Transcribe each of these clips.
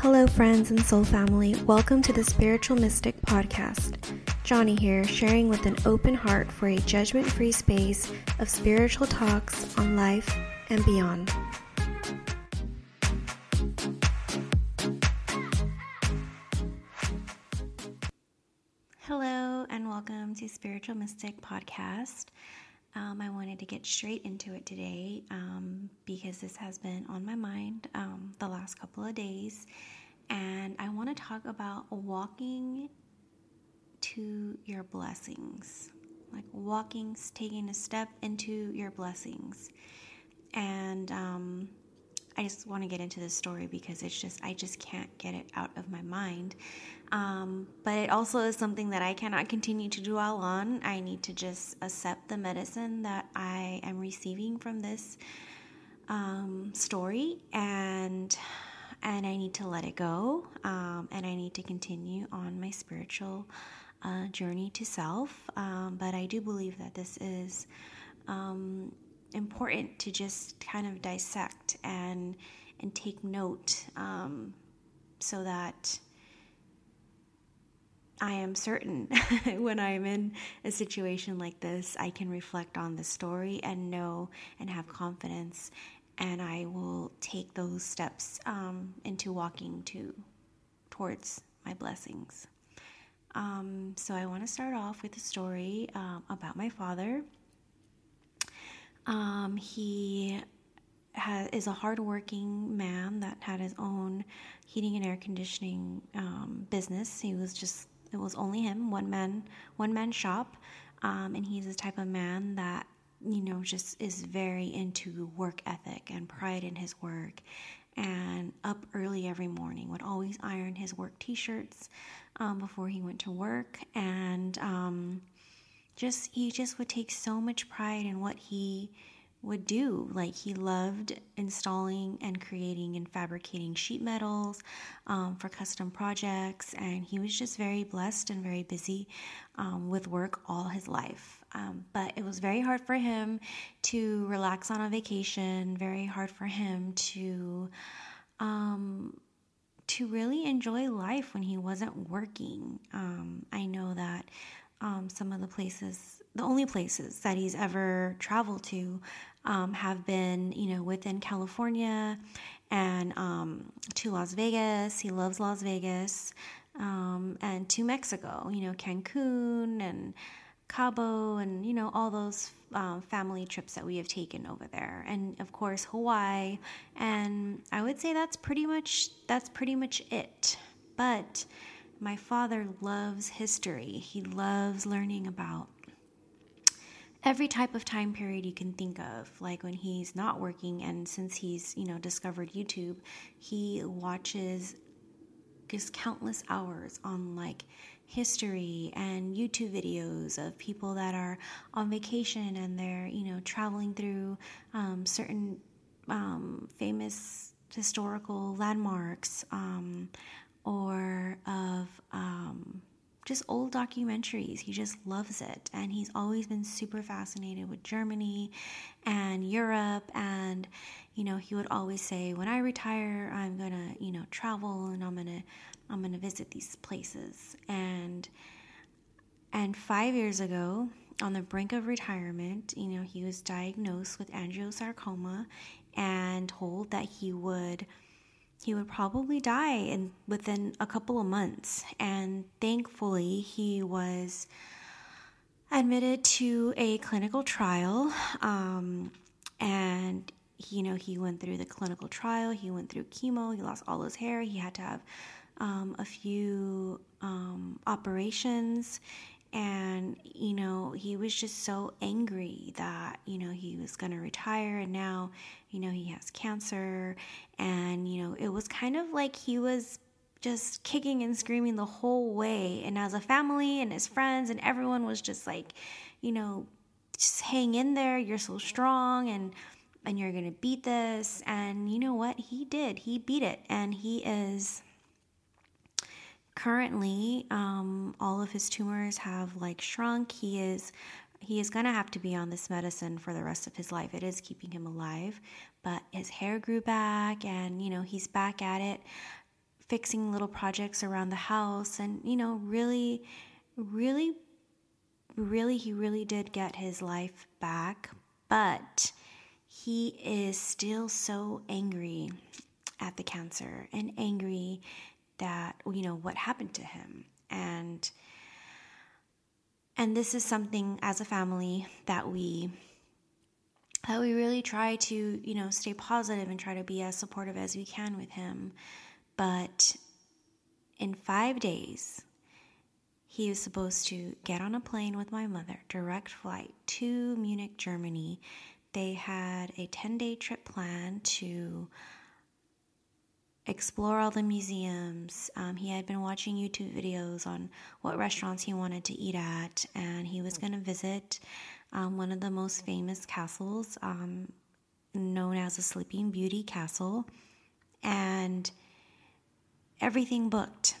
Hello, friends and soul family. Welcome to the Spiritual Mystic Podcast. Johnny here, sharing with an open heart for a judgment free space of spiritual talks on life and beyond. Hello, and welcome to Spiritual Mystic Podcast. Um, I wanted to get straight into it today um, because this has been on my mind um, the last couple of days. And I want to talk about walking to your blessings, like walking, taking a step into your blessings. And um, I just want to get into this story because it's just, I just can't get it out of my mind. Um, but it also is something that I cannot continue to dwell on. I need to just accept the medicine that I am receiving from this um, story and and I need to let it go um, and I need to continue on my spiritual uh, journey to self. Um, but I do believe that this is um, important to just kind of dissect and and take note um, so that I am certain when I'm in a situation like this, I can reflect on the story and know and have confidence, and I will take those steps um, into walking to towards my blessings. Um, so I want to start off with a story um, about my father. Um, he is a hardworking man that had his own heating and air conditioning um, business. He was just it was only him, one man, one man shop, um, and he's the type of man that you know just is very into work ethic and pride in his work, and up early every morning. Would always iron his work T-shirts um, before he went to work, and um, just he just would take so much pride in what he would do. Like he loved installing and creating and fabricating sheet metals um, for custom projects, and he was just very blessed and very busy um, with work all his life. Um, but it was very hard for him to relax on a vacation. Very hard for him to um, to really enjoy life when he wasn't working. Um, I know that um, some of the places, the only places that he's ever traveled to, um, have been, you know, within California and um, to Las Vegas. He loves Las Vegas. Um, and to Mexico, you know, Cancun and Cabo and, you know, all those um, family trips that we have taken over there. And of course, Hawaii. And I would say that's pretty much, that's pretty much it. But my father loves history. He loves learning about every type of time period you can think of like when he's not working and since he's you know discovered youtube he watches just countless hours on like history and youtube videos of people that are on vacation and they're you know traveling through um, certain um, famous historical landmarks um, or of just old documentaries. He just loves it. And he's always been super fascinated with Germany and Europe. And, you know, he would always say, when I retire, I'm going to, you know, travel and I'm going to, I'm going to visit these places. And, and five years ago, on the brink of retirement, you know, he was diagnosed with angiosarcoma and told that he would he would probably die in within a couple of months. And thankfully, he was admitted to a clinical trial. Um, and you know, he went through the clinical trial. He went through chemo. He lost all his hair. He had to have um, a few um, operations and you know he was just so angry that you know he was going to retire and now you know he has cancer. And you know it was kind of like he was just kicking and screaming the whole way. And as a family and his friends and everyone was just like you know just hang in there you're so strong and and you're going to beat this. And you know what? He did. He beat it. And he is currently um, all of his tumors have like shrunk he is he is going to have to be on this medicine for the rest of his life it is keeping him alive but his hair grew back and you know he's back at it fixing little projects around the house and, you know, really, really, really, he really did get his life back. But he is still so angry at the cancer and angry that, you know, what happened to him. And, and this is something as a family that we that we really try to, you know, stay positive and try to be as supportive as we can with him. But in five days, he was supposed to get on a plane with my mother, direct flight to Munich, Germany. They had a 10 day trip planned to explore all the museums. Um, he had been watching YouTube videos on what restaurants he wanted to eat at, and he was going to visit um, one of the most famous castles, um, known as the Sleeping Beauty Castle, and everything booked.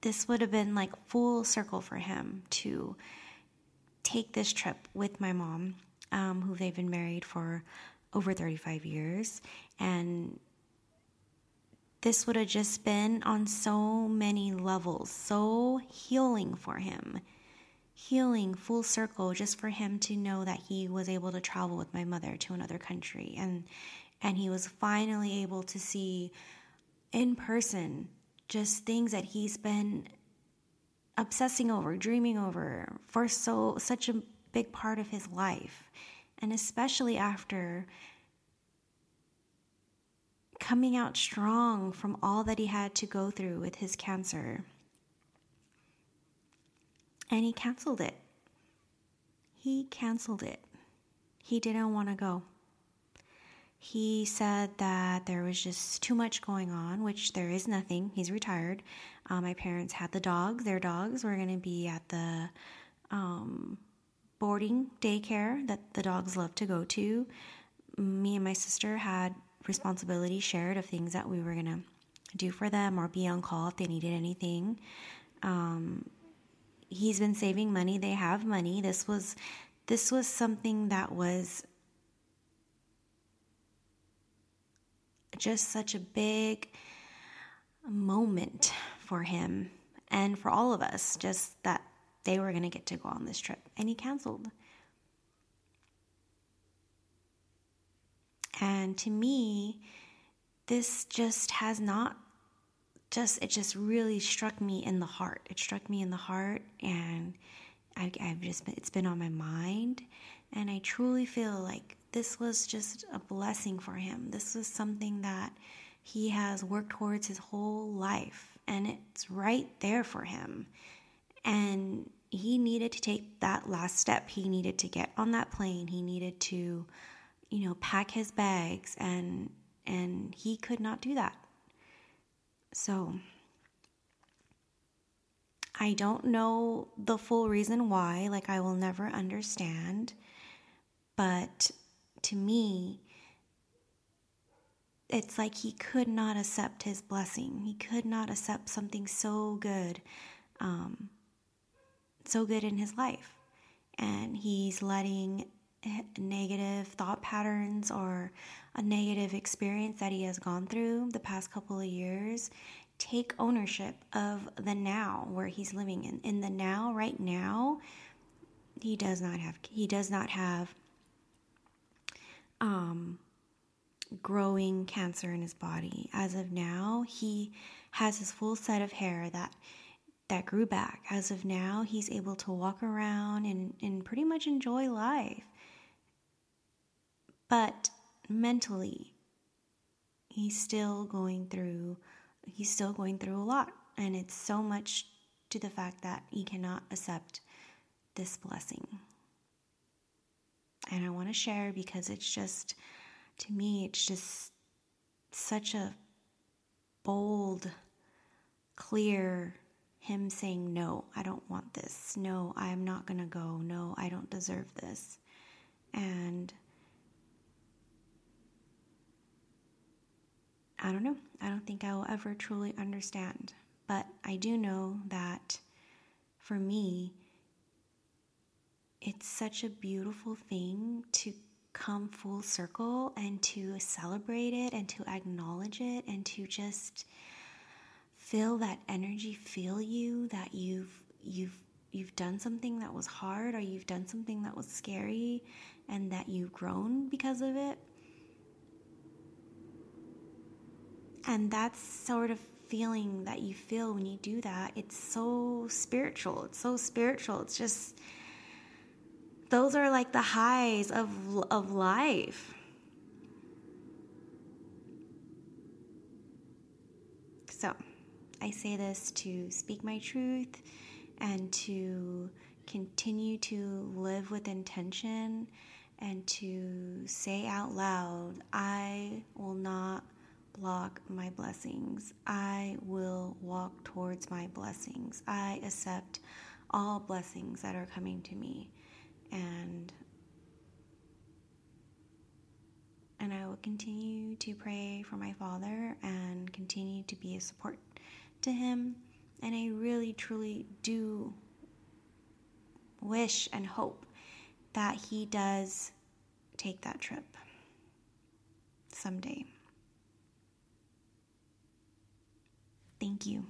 This would have been like full circle for him to take this trip with my mom, um, who they've been married for over 35 years. And this would have just been on so many levels, so healing for him. Healing full circle just for him to know that he was able to travel with my mother to another country and and he was finally able to see in person just things that he's been obsessing over, dreaming over for so such a big part of his life. And especially after coming out strong from all that he had to go through with his cancer. And he canceled it. He canceled it. He didn't want to go. He said that there was just too much going on, which there is nothing. He's retired. Uh, my parents had the dogs. Their dogs were going to be at the um, boarding daycare that the dogs love to go to. Me and my sister had responsibility shared of things that we were going to do for them or be on call if they needed anything. Um, he's been saving money. They have money. This was this was something that was just such a big moment for him and for all of us just that they were going to get to go on this trip and he canceled And to me, this just has not just it just really struck me in the heart. It struck me in the heart, and I, have just been, it's been on my mind, and I truly feel like this was just a blessing for him. This was something that he has worked towards his whole life, and it's right there for him. And he needed to take that last step. He needed to get on that plane. He needed to you know, pack his bags and and he could not do that. So I don't know the full reason why, like I will never understand, but to me it's like he could not accept his blessing. He could not accept something so good, um, so good in his life. And he's letting negative thought patterns or a negative experience that he has gone through the past couple of years take ownership of the now where he's living in in the now right now he does not have he does not have um growing cancer in his body as of now he has his full set of hair that that grew back. As of now he's able to walk around and, and pretty much enjoy life. But mentally, he's still going through he's still going through a lot. And it's so much to the fact that he cannot accept this blessing. And I want to share because it's just to me it's just such a bold clear him saying no, I don't want this. No, I'm not going to go. No, I don't deserve this. And I don't know. I don't think I will ever truly understand. But I do know that for me, it's such a beautiful thing to come full circle and to celebrate it and to acknowledge it and to just feel that energy feel you that you've you've you've done something that was hard or you've done something that was scary and that you've grown because of it and that's sort of feeling that you feel when you do that it's so spiritual it's so spiritual it's just those are like the highs of of life. So, I say this to speak my truth and to continue to live with intention and to say out loud, I will not block my blessings. I will walk towards my blessings. I accept all blessings that are coming to me and and I will continue to pray for my father and continue to be a support to him and I really truly do wish and hope that he does take that trip someday. Thank you.